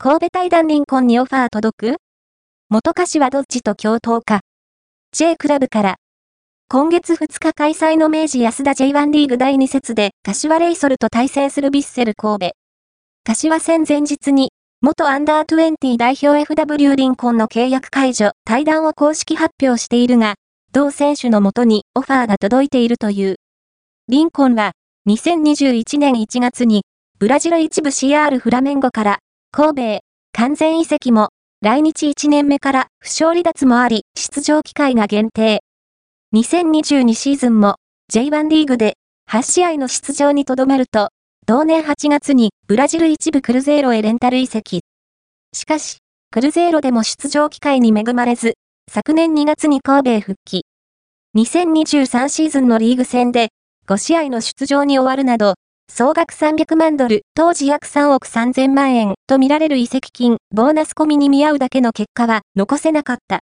神戸対談リンコンにオファー届く？元柏どっちと共闘か？J クラブから。今月2日開催の明治安田 J1 リーグ第2節で柏レイソルと対戦するビッセル神戸。柏戦前日に、元アンダー20代表 FW リンコンの契約解除、対談を公式発表しているが、同選手のもとにオファーが届いているという。リンコンは、2021年1月に、ブラジル一部 CR フラメンゴから、神戸、完全移籍も、来日1年目から負傷離脱もあり、出場機会が限定。2022シーズンも J1 リーグで8試合の出場にとどまると、同年8月にブラジル一部クルゼーロへレンタル移籍。しかし、クルゼーロでも出場機会に恵まれず、昨年2月に神戸へ復帰。2023シーズンのリーグ戦で5試合の出場に終わるなど、総額300万ドル、当時約3億3000万円と見られる遺跡金、ボーナス込みに見合うだけの結果は残せなかった。